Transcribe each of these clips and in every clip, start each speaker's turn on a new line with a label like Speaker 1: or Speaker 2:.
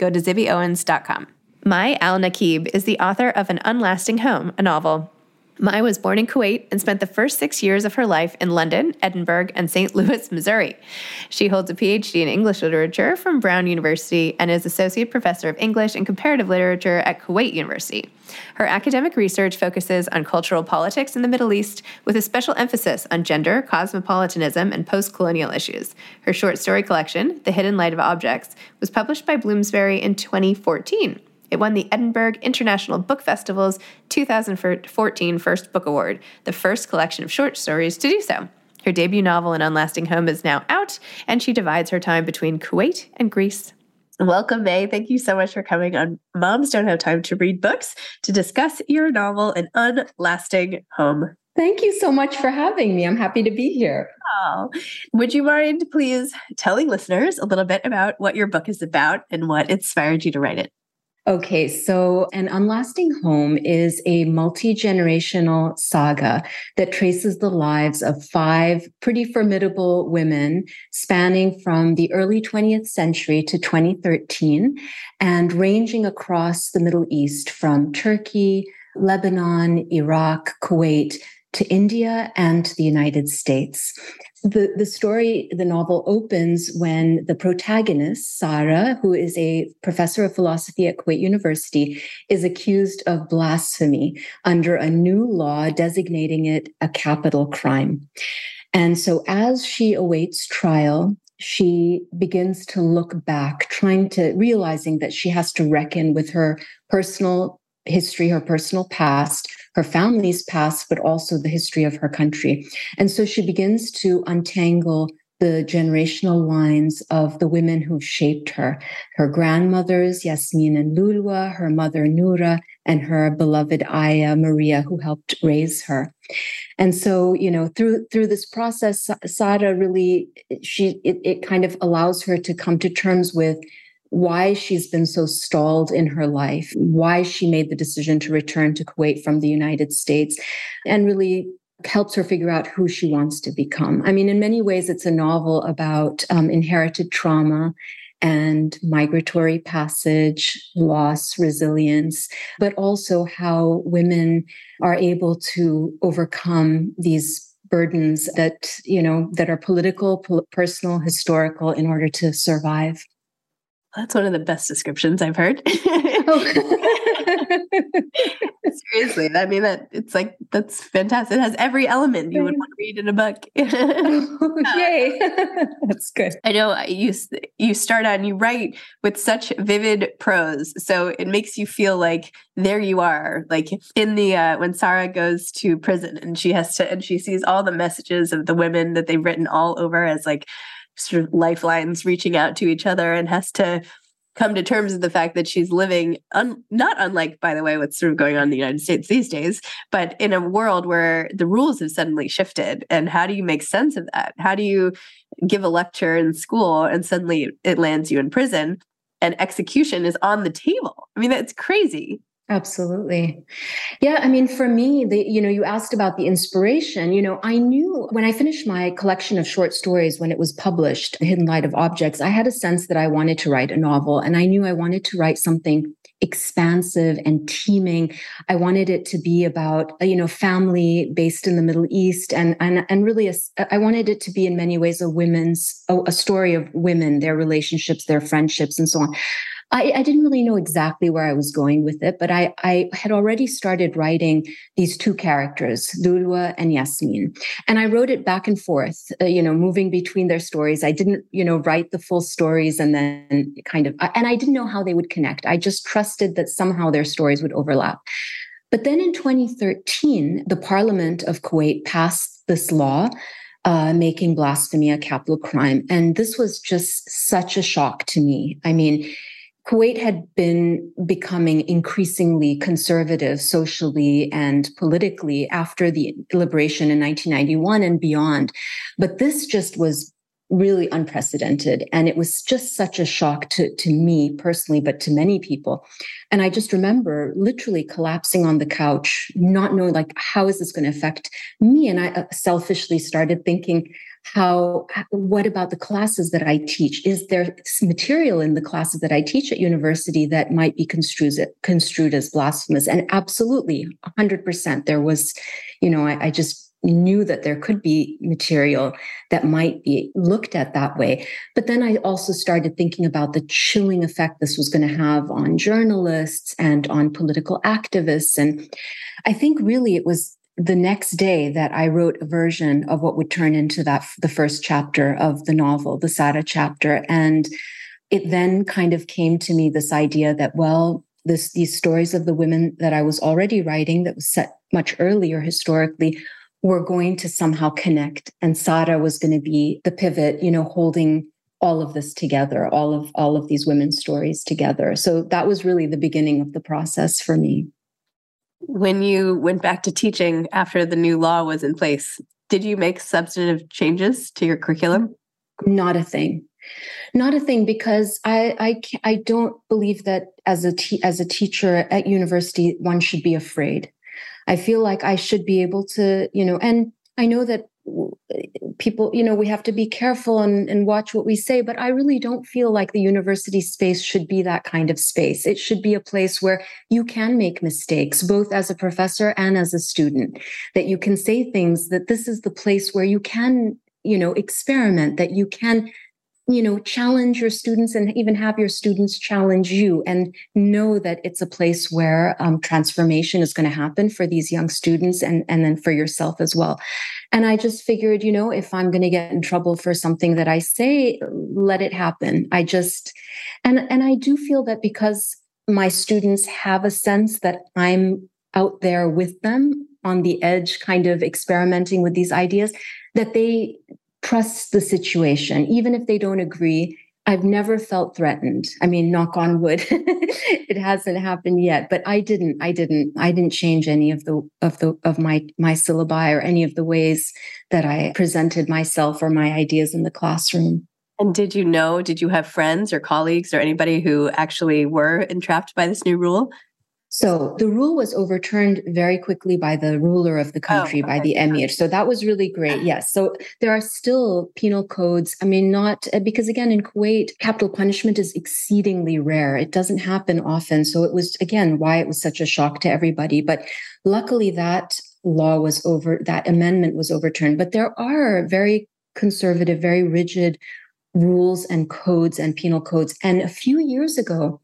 Speaker 1: go to zibbyowens.com. Mai Al-Nakib is the author of An Unlasting Home, a novel. Mai was born in Kuwait and spent the first six years of her life in London, Edinburgh, and St. Louis, Missouri. She holds a PhD in English literature from Brown University and is Associate Professor of English and Comparative Literature at Kuwait University. Her academic research focuses on cultural politics in the Middle East with a special emphasis on gender, cosmopolitanism, and post colonial issues. Her short story collection, The Hidden Light of Objects, was published by Bloomsbury in 2014. It won the Edinburgh International Book Festival's 2014 First Book Award, the first collection of short stories to do so. Her debut novel, An Unlasting Home, is now out, and she divides her time between Kuwait and Greece. Welcome, Mai. Thank you so much for coming on Moms Don't Have Time to Read Books to discuss your novel, An Unlasting Home.
Speaker 2: Thank you so much for having me. I'm happy to be here.
Speaker 1: Oh, would you mind please telling listeners a little bit about what your book is about and what inspired you to write it?
Speaker 2: Okay, so An Unlasting Home is a multi generational saga that traces the lives of five pretty formidable women spanning from the early 20th century to 2013 and ranging across the Middle East from Turkey, Lebanon, Iraq, Kuwait to India and the United States. The, the story, the novel opens when the protagonist, Sarah, who is a professor of philosophy at Kuwait University, is accused of blasphemy under a new law designating it a capital crime. And so as she awaits trial, she begins to look back, trying to realizing that she has to reckon with her personal history, her personal past, her family's past, but also the history of her country. And so she begins to untangle the generational lines of the women who shaped her her grandmothers, Yasmin and Lulwa, her mother, Nura, and her beloved Aya, Maria, who helped raise her. And so, you know, through through this process, Sara really she it, it kind of allows her to come to terms with why she's been so stalled in her life, why she made the decision to return to Kuwait from the United States, and really helps her figure out who she wants to become. I mean, in many ways, it's a novel about um, inherited trauma and migratory passage, loss, resilience, but also how women are able to overcome these burdens that you know that are political personal historical in order to survive
Speaker 3: that's one of the best descriptions I've heard. Seriously, I mean that it's like that's fantastic. It has every element you would want to read in a book.
Speaker 2: Yay, that's good.
Speaker 3: I know you you start out and you write with such vivid prose, so it makes you feel like there you are, like in the uh, when Sarah goes to prison and she has to and she sees all the messages of the women that they've written all over as like sort of lifelines reaching out to each other and has to come to terms with the fact that she's living un- not unlike by the way what's sort of going on in the united states these days but in a world where the rules have suddenly shifted. And how do you make sense of that? How do you give a lecture in school and suddenly it lands you in prison and execution is on the table? I mean that's crazy
Speaker 2: Absolutely. Yeah, I mean for me, the you know, you asked about the inspiration, you know, I knew when I finished my collection of short stories when it was published, The Hidden Light of Objects, I had a sense that I wanted to write a novel and I knew I wanted to write something expansive and teeming. I wanted it to be about, uh, you know, family based in the Middle East and and and really a, uh, I wanted it to be in many ways a women's a, a story of women, their relationships, their friendships and so on. I, I, didn't really know exactly where I was going with it, but I, I had already started writing these two characters, Lulwa and Yasmin. And I wrote it back and forth, uh, you know, moving between their stories. I didn't, you know, write the full stories and then kind of, and I didn't know how they would connect. I just trusted that somehow their stories would overlap. But then in 2013, the Parliament of Kuwait passed this law uh, making blasphemy a capital crime. And this was just such a shock to me. I mean, Kuwait had been becoming increasingly conservative socially and politically after the liberation in 1991 and beyond. But this just was really unprecedented. And it was just such a shock to, to me personally, but to many people. And I just remember literally collapsing on the couch, not knowing like, how is this going to affect me? And I uh, selfishly started thinking, how what about the classes that i teach is there material in the classes that i teach at university that might be construed, construed as blasphemous and absolutely 100% there was you know I, I just knew that there could be material that might be looked at that way. But then I also started thinking about the chilling effect this was going to have on journalists and on political activists. And I think really it was the next day that I wrote a version of what would turn into that the first chapter of the novel, the Sara chapter. And it then kind of came to me this idea that, well, this these stories of the women that I was already writing that was set much earlier historically were going to somehow connect. And Sara was going to be the pivot, you know, holding all of this together, all of all of these women's stories together. So that was really the beginning of the process for me
Speaker 3: when you went back to teaching after the new law was in place, did you make substantive changes to your curriculum?
Speaker 2: Not a thing. Not a thing because I I I don't believe that as a te- as a teacher at university one should be afraid. I feel like I should be able to, you know, and I know that people you know we have to be careful and, and watch what we say but i really don't feel like the university space should be that kind of space. It should be a place where you can make mistakes both as a professor and as a student that you can say things that this is the place where you can you know experiment that you can you know challenge your students and even have your students challenge you and know that it's a place where um, transformation is going to happen for these young students and and then for yourself as well. And i just figured you know if i'm going to get in trouble for something that i say let it happen. I just and and i do feel that because my students have a sense that i'm out there with them on the edge kind of experimenting with these ideas that they trust the situation, even if they don't agree. I've never felt threatened. I mean, knock on wood, it hasn't happened yet. But I didn't. I didn't. I didn't change any of the of the of my my syllabi or any of the ways that I presented myself or my ideas in the classroom.
Speaker 3: And did you know? Did you have friends or colleagues or anybody who actually were entrapped by this new rule?
Speaker 2: So the rule was overturned very quickly by the ruler of the country, oh, okay. by the emir. So that was really great. Yes. So there are still penal codes. I mean, not uh, because again, in Kuwait, capital punishment is exceedingly rare. It doesn't happen often. So it was, again, why it was such a shock to everybody. But luckily, that law was over, that amendment was overturned. But there are very conservative, very rigid rules and codes and penal codes. And a few years ago,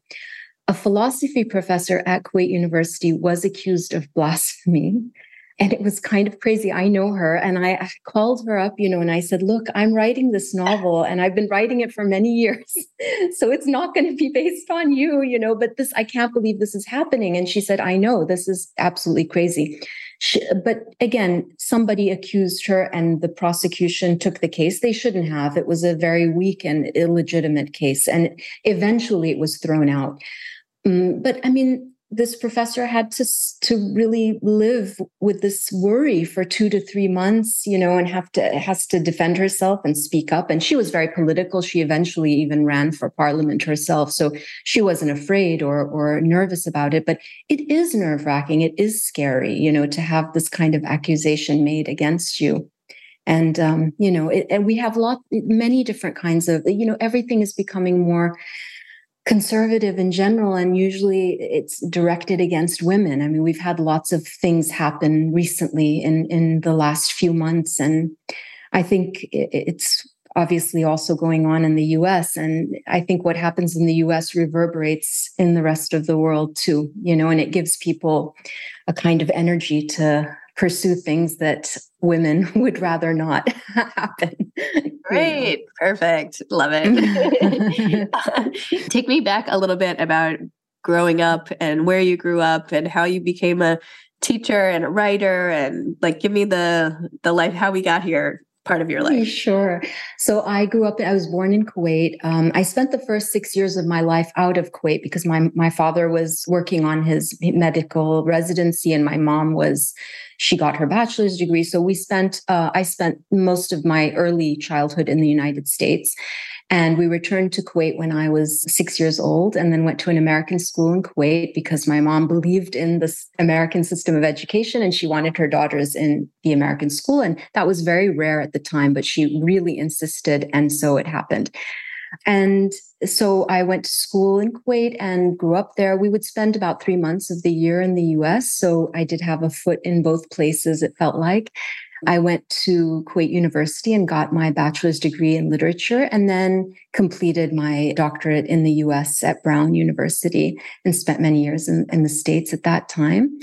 Speaker 2: a philosophy professor at Kuwait University was accused of blasphemy. And it was kind of crazy. I know her and I, called her up, you know, and I said, Look, I'm writing this novel and I've been writing it for many years. so it's not going to be based on you, you know, but this, I can't believe this is happening. And she said, I know this is absolutely crazy. She, but again, somebody accused her and the prosecution took the case. They shouldn't have. It was a very weak and illegitimate case. And eventually it was thrown out. Mm, but I mean, this professor had to to really live with this worry for two to three months, you know, and have to has to defend herself and speak up. And she was very political. She eventually even ran for parliament herself, so she wasn't afraid or or nervous about it. But it is nerve wracking. It is scary, you know, to have this kind of accusation made against you and um, you know it, and we have lot many different kinds of you know everything is becoming more conservative in general and usually it's directed against women. I mean we've had lots of things happen recently in in the last few months and i think it's obviously also going on in the US and i think what happens in the US reverberates in the rest of the world too you know and it gives people a kind of energy to pursue things that women would rather not happen.
Speaker 3: Great. Perfect. Love it. Take me back a little bit about growing up and where you grew up and how you became a teacher and a writer and like give me the the life how we got here part of your life?
Speaker 2: Sure. So I grew up, I was born in Kuwait. Um, I spent the first six years of my life out of Kuwait because my, my father was working on his medical residency and my mom was, she got her bachelor's degree. So we spent, uh, I spent most of my early childhood in the United States. And we returned to Kuwait when I was six years old and then went to an American school in Kuwait because my mom believed in the American system of education and she wanted her daughters in the American school. And that was very rare at the time, but she really insisted. And so it happened. And so I went to school in Kuwait and grew up there. We would spend about three months of the year in the US. So I did have a foot in both places, it felt like. I went to Kuwait University and got my bachelor's degree in literature and then completed my doctorate in the US at Brown University and spent many years in, in the States at that time.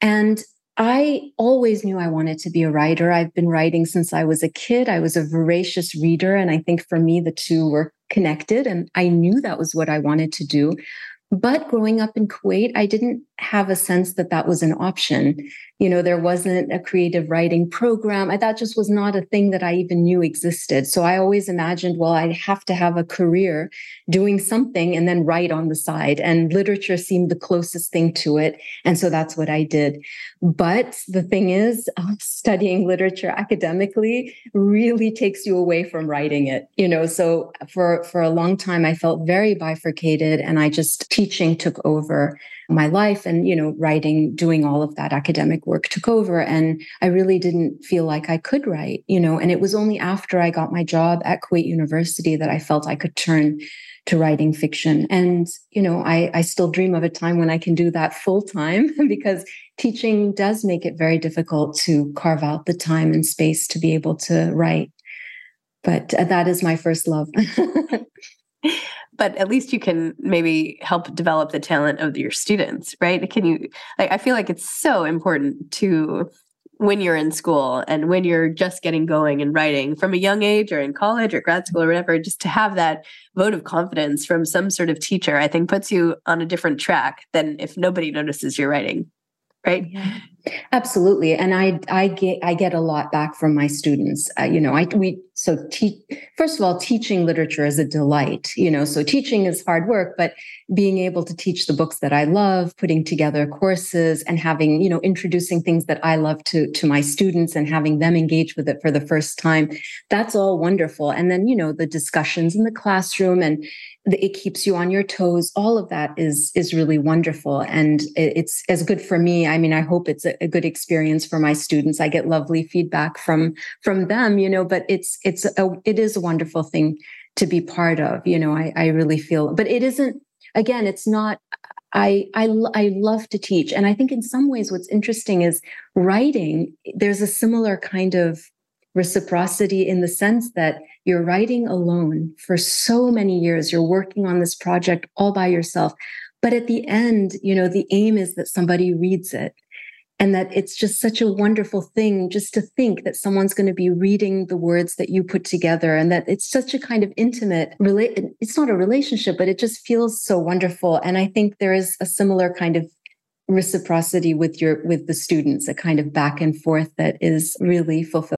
Speaker 2: And I always knew I wanted to be a writer. I've been writing since I was a kid. I was a voracious reader. And I think for me, the two were connected. And I knew that was what I wanted to do. But growing up in Kuwait, I didn't have a sense that that was an option. You know, there wasn't a creative writing program. That just was not a thing that I even knew existed. So I always imagined, well, I'd have to have a career doing something and then write on the side. And literature seemed the closest thing to it. And so that's what I did. But the thing is, uh, studying literature academically really takes you away from writing it. You know, so for for a long time, I felt very bifurcated, and I just teaching took over my life and you know writing doing all of that academic work took over and i really didn't feel like i could write you know and it was only after i got my job at kuwait university that i felt i could turn to writing fiction. And you know i i still dream of a time when i can do that full time because teaching does make it very difficult to carve out the time and space to be able to write. But uh, that is my first love
Speaker 3: but at least you can maybe help develop the talent of your students right? Can you like i feel like it's so important to when you're in school and when you're just getting going and writing from a young age or in college or grad school or whatever just to have that vote of confidence from some sort of teacher i think puts you on a different track than if nobody notices your writing right.
Speaker 2: Absolutely, and I I get I get a lot back from my students. Uh, you know, I we so te- first of all, teaching literature is a delight. You know, so teaching is hard work, but being able to teach the books that I love, putting together courses, and having you know introducing things that I love to to my students and having them engage with it for the first time, that's all wonderful. And then you know the discussions in the classroom and it keeps you on your toes all of that is is really wonderful. And it's as good for me. I mean i hope it's a, good experience for my students. I get lovely feedback from from them you know but it's it's a it is a wonderful thing to be part of you know i i really feel but it isn't again it's not I, I I love to teach, and I think in some ways what's interesting is writing. There's a similar kind of reciprocity in the sense that you're writing alone for so many years. You're working on this project all by yourself. But at the end, you know, the aim is that somebody reads it and that it's just such a wonderful thing just to think that someone's going to be reading the words that you put together and that it's such a kind of intimate relate it's not a relationship but it just feels so wonderful and i think there is a similar kind of reciprocity with your with the students a kind of back and forth that is really fulfilling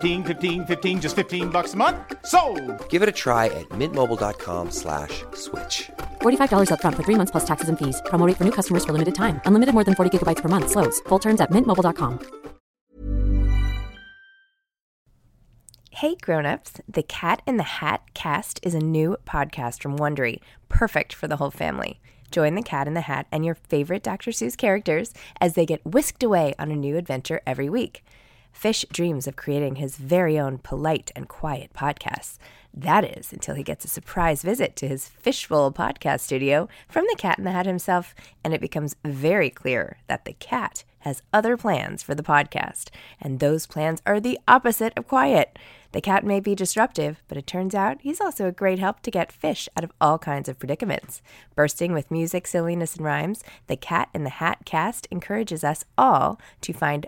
Speaker 4: 15, 15 15, just 15 bucks a month. So,
Speaker 5: Give it a try at mintmobile.com slash switch.
Speaker 6: $45 up front for 3 months plus taxes and fees. Promo rate for new customers for limited time. Unlimited more than 40 gigabytes per month slows. Full terms at mintmobile.com.
Speaker 1: Hey grown-ups, The Cat in the Hat cast is a new podcast from Wondery, perfect for the whole family. Join the Cat in the Hat and your favorite Dr. Seuss characters as they get whisked away on a new adventure every week. Fish dreams of creating his very own polite and quiet podcasts. That is until he gets a surprise visit to his Fishbowl podcast studio from the Cat in the Hat himself, and it becomes very clear that the cat has other plans for the podcast, and those plans are the opposite of quiet. The cat may be disruptive, but it turns out he's also a great help to get fish out of all kinds of predicaments. Bursting with music, silliness, and rhymes, the Cat in the Hat cast encourages us all to find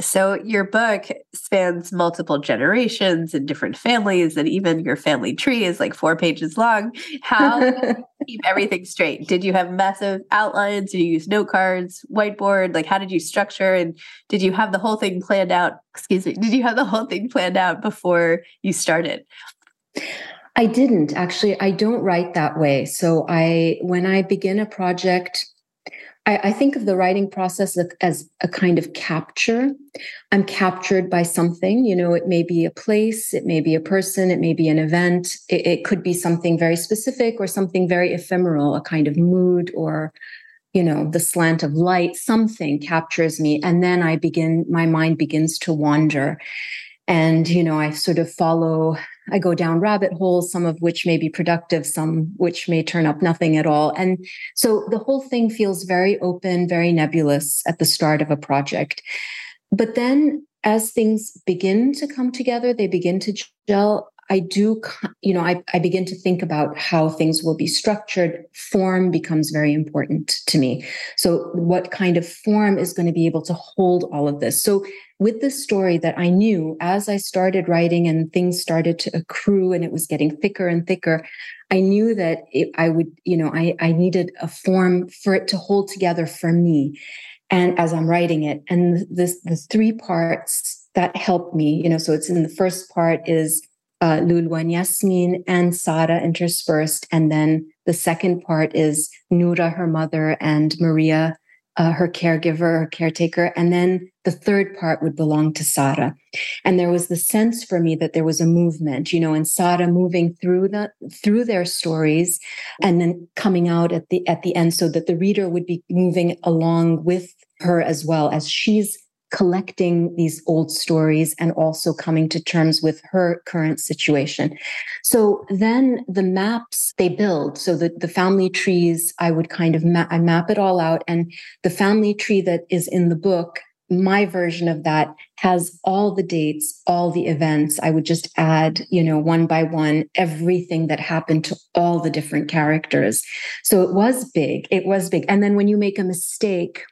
Speaker 3: So your book spans multiple generations and different families, and even your family tree is like four pages long. How keep everything straight? Did you have massive outlines? Did you use note cards, whiteboard? Like how did you structure and did you have the whole thing planned out? Excuse me. Did you have the whole thing planned out before you started?
Speaker 2: I didn't actually. I don't write that way. So I, when I begin a project, I, I, think of the writing process as a kind of capture. I'm captured by something. You know, it may be a place, it may be a person, it may be an event. It, it could be something very specific or something very ephemeral, a kind of mood or you know the slant of light something captures me and then i begin my mind begins to wander and you know i sort of follow I go down rabbit holes, some of which may be productive, some which may turn up nothing at all. And so the whole thing feels very open, very nebulous at the start of a project. but then as things begin to come together, they begin to gel. I do, you know, I, I begin to think about how things will be structured. Form becomes very important to me. So, what kind of form is going to be able to hold all of this? So, with this story that I knew as I started writing and things started to accrue and it was getting thicker and thicker, I knew that it, I would, you know, I, I needed a form for it to hold together for me. And as I'm writing it, and this the three parts that helped me, you know, so it's in the first part is uh, Lulwa and Yasmin and Sara interspersed. And then the second part is Noura, her mother, and Maria, uh, her caregiver, her caretaker. And then the third part would belong to Sara. And there was the sense for me that there was a movement, you know, and Sara moving through the through their stories and then coming out at the at the end so that the reader would be moving along with her as well as she's collecting these old stories and also coming to terms with her current situation. So then the maps they build, so the, the family trees, I would kind of I map it all out. And the family tree that is in the book, my version of that has all the dates, all the events. I would just add, you know, one by one, everything that happened to all the different characters. So it was big. It was big. And then when you make a mistake,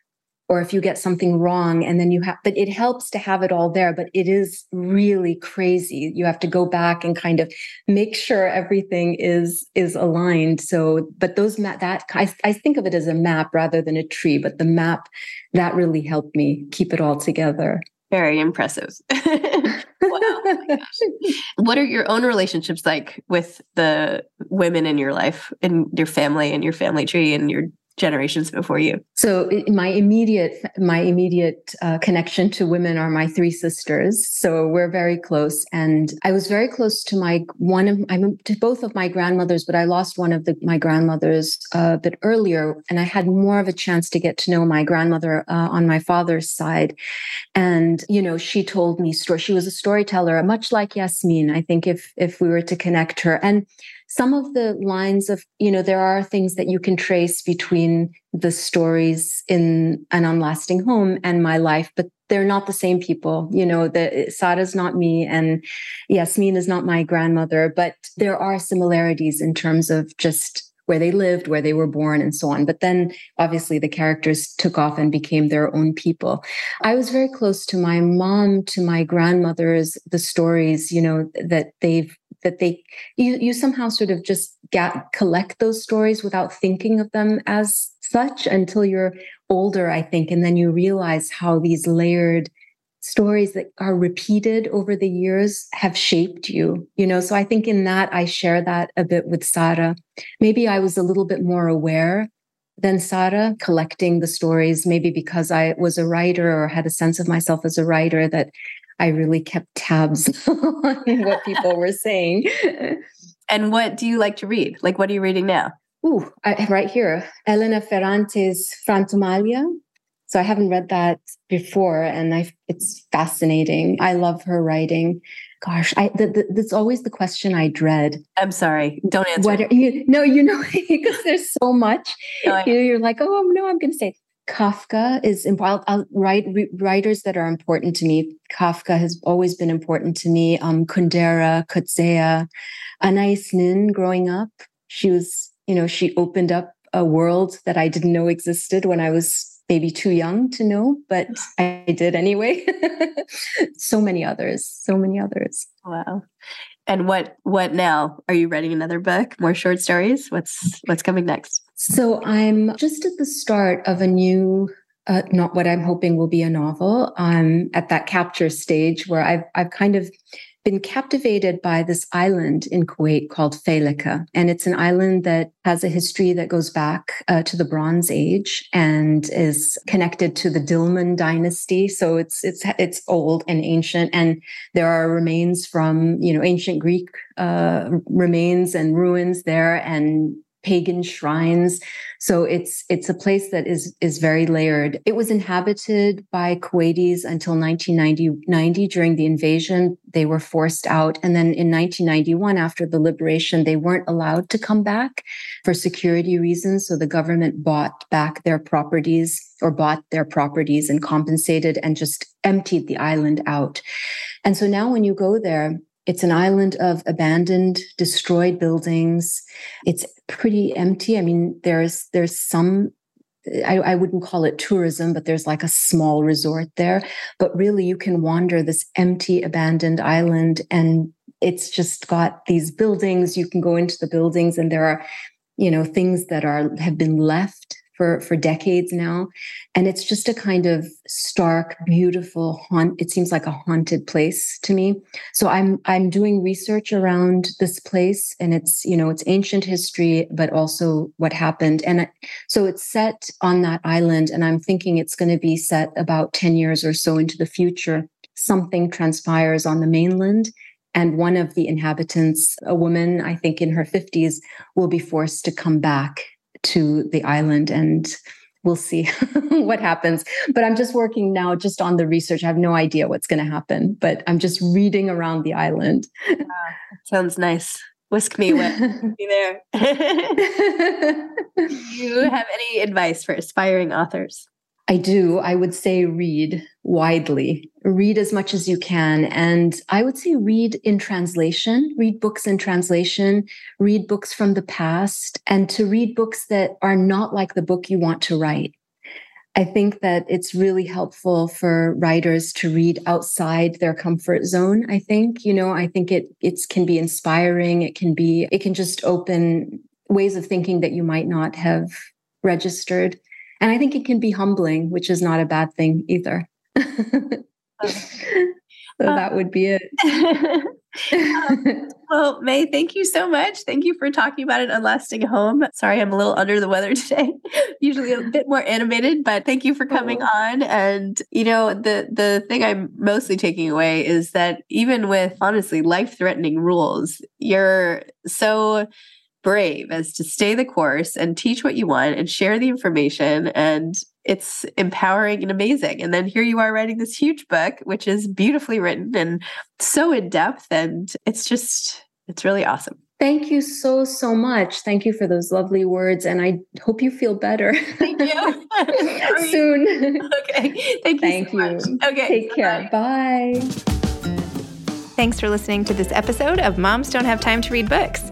Speaker 2: or if you get something wrong and then you have but it helps to have it all there but it is really crazy. You have to go back and kind of make sure everything is is aligned. So but those map that I, I think of it as a map rather than a tree but the map that really helped me keep it all together.
Speaker 3: Very impressive. Wow oh what are your own relationships like with the women in your life and your family and your family tree and your generations before you.
Speaker 2: So my immediate my immediate uh, connection to women are my three sisters. So we're very close. And i was very close to my one of i'm to both of my grandmothers but i lost one of the, my grandmothers uh, a bit earlier. And i had more of a chance to get to know my grandmother uh, on my father's side. And you know she told me story she was a storyteller much like yasmin i think if if we were to connect her. And some of the lines of you know there are things that you can trace between the stories in an unlasting home and my life but they're not the same people you know the sara's not me and yasmin is not my grandmother but there are similarities in terms of just where they lived, where they were born, and so on. But then obviously the characters took off and became their own people. I was very close to my mom, to my grandmothers, the stories, you know, that they've that they you you somehow sort of just get collect those stories without thinking of them as such until you're older i think and then you realize how these layered stories that are repeated over the years have shaped you you know? So i think in that i share that a bit with sara maybe i was a little bit more aware than sara collecting the stories maybe because i was a writer or had a sense of myself as a writer that I really kept tabs on what people were saying.
Speaker 3: And what do you like to read? Like, what are you reading now?
Speaker 2: Ooh, I, right here, Elena Ferrante's Frantumaglia. So I haven't read that before, and I it's fascinating. I love her writing. Gosh, I the, the, that's always the question I dread.
Speaker 3: I'm sorry, don't answer. What
Speaker 2: are, you, no, you know, because there's so much. No, you know, you're like, oh no, I'm going to say Kafka is important. Write writers that are important to me. Kafka has always been important to me. Um, Kundera, Coetzee, Anais Nin. Growing up, she was, you know, she opened up a world that I didn't know existed when I was maybe too young to know, but I did anyway. so many others, so many others.
Speaker 3: Wow. And what what now? Are you writing another book? More short stories? What's what's coming next?
Speaker 2: So I'm just at the start of a new uh, not what I'm hoping will be a novel. I'm at that capture stage where I've I've kind of been captivated by this island in Kuwait called Failaka. And it's an island that has a history that goes back uh, to the Bronze Age and is connected to the Dilmun dynasty. So it's it's it's old and ancient, and there are remains from you know ancient Greek uh, remains and ruins there, and pagan shrines. So it's it's a place that is is very layered. It was inhabited by Kuwaitis until 1990 during the invasion. They were forced out, and then in 1991, after the liberation, they weren't allowed to come back for security reasons. So the government bought back their properties or bought their properties and compensated and just emptied the island out. And so now when you go there, it's an island of abandoned, destroyed buildings. It's pretty empty. I mean, there's there's some I, I, wouldn't call it tourism, but there's like a small resort there. But really, you can wander this empty, abandoned island, and it's just got these buildings. You can go into the buildings, and there are, you know, things that are have been left for for decades now. And it's just a kind of stark beautiful haunt it seems like a haunted place to me. So i'm i'm doing research around this place and it's you know it's ancient history but also what happened. And so it's set on that island and i'm thinking it's going to be set about 10 years or so into the future. Something transpires on the mainland and one of the inhabitants, a woman, I think in her 50s, will be forced to come back to the island and we'll see what happens. But I'm just working now just on the research. I have no idea what's going to happen, but I'm just reading around the island.
Speaker 3: Ah, sounds nice. Whisk me away. Be there. Do you have any advice for aspiring authors?
Speaker 2: I do. I would say read widely, read as much as you can. And I would say read in translation, read books in translation, read books from the past, and to read books that are not like the book you want to write. I think that it's really helpful for writers to read outside their comfort zone. I think, you know, I think it it can be inspiring. It can be it can just open ways of thinking that you might not have registered. And I think it can be humbling, which is not a bad thing either. so that would be it.
Speaker 3: um, well, Mai, thank you so much. Thank you for talking about an unlasting home. Sorry, I'm a little under the weather today. Usually a bit more animated, but thank you for coming oh. on. And you know, the the thing I'm mostly taking away is that even with honestly life-threatening rules, you're so brave as to stay the course and teach what you want and share the information and it's empowering and amazing and then here you are writing this huge book which is beautifully written and so in depth and it's just it's really awesome
Speaker 2: Thank you so, so much. Thank you for those lovely words. And I hope you feel better.
Speaker 3: Thank you.
Speaker 2: Soon.
Speaker 3: Okay. Thank you.
Speaker 2: Thank
Speaker 3: so
Speaker 2: you.
Speaker 3: Much. Okay.
Speaker 2: Take care. Bye.
Speaker 1: Thanks for listening to this episode of Moms Don't Have Time to Read Books.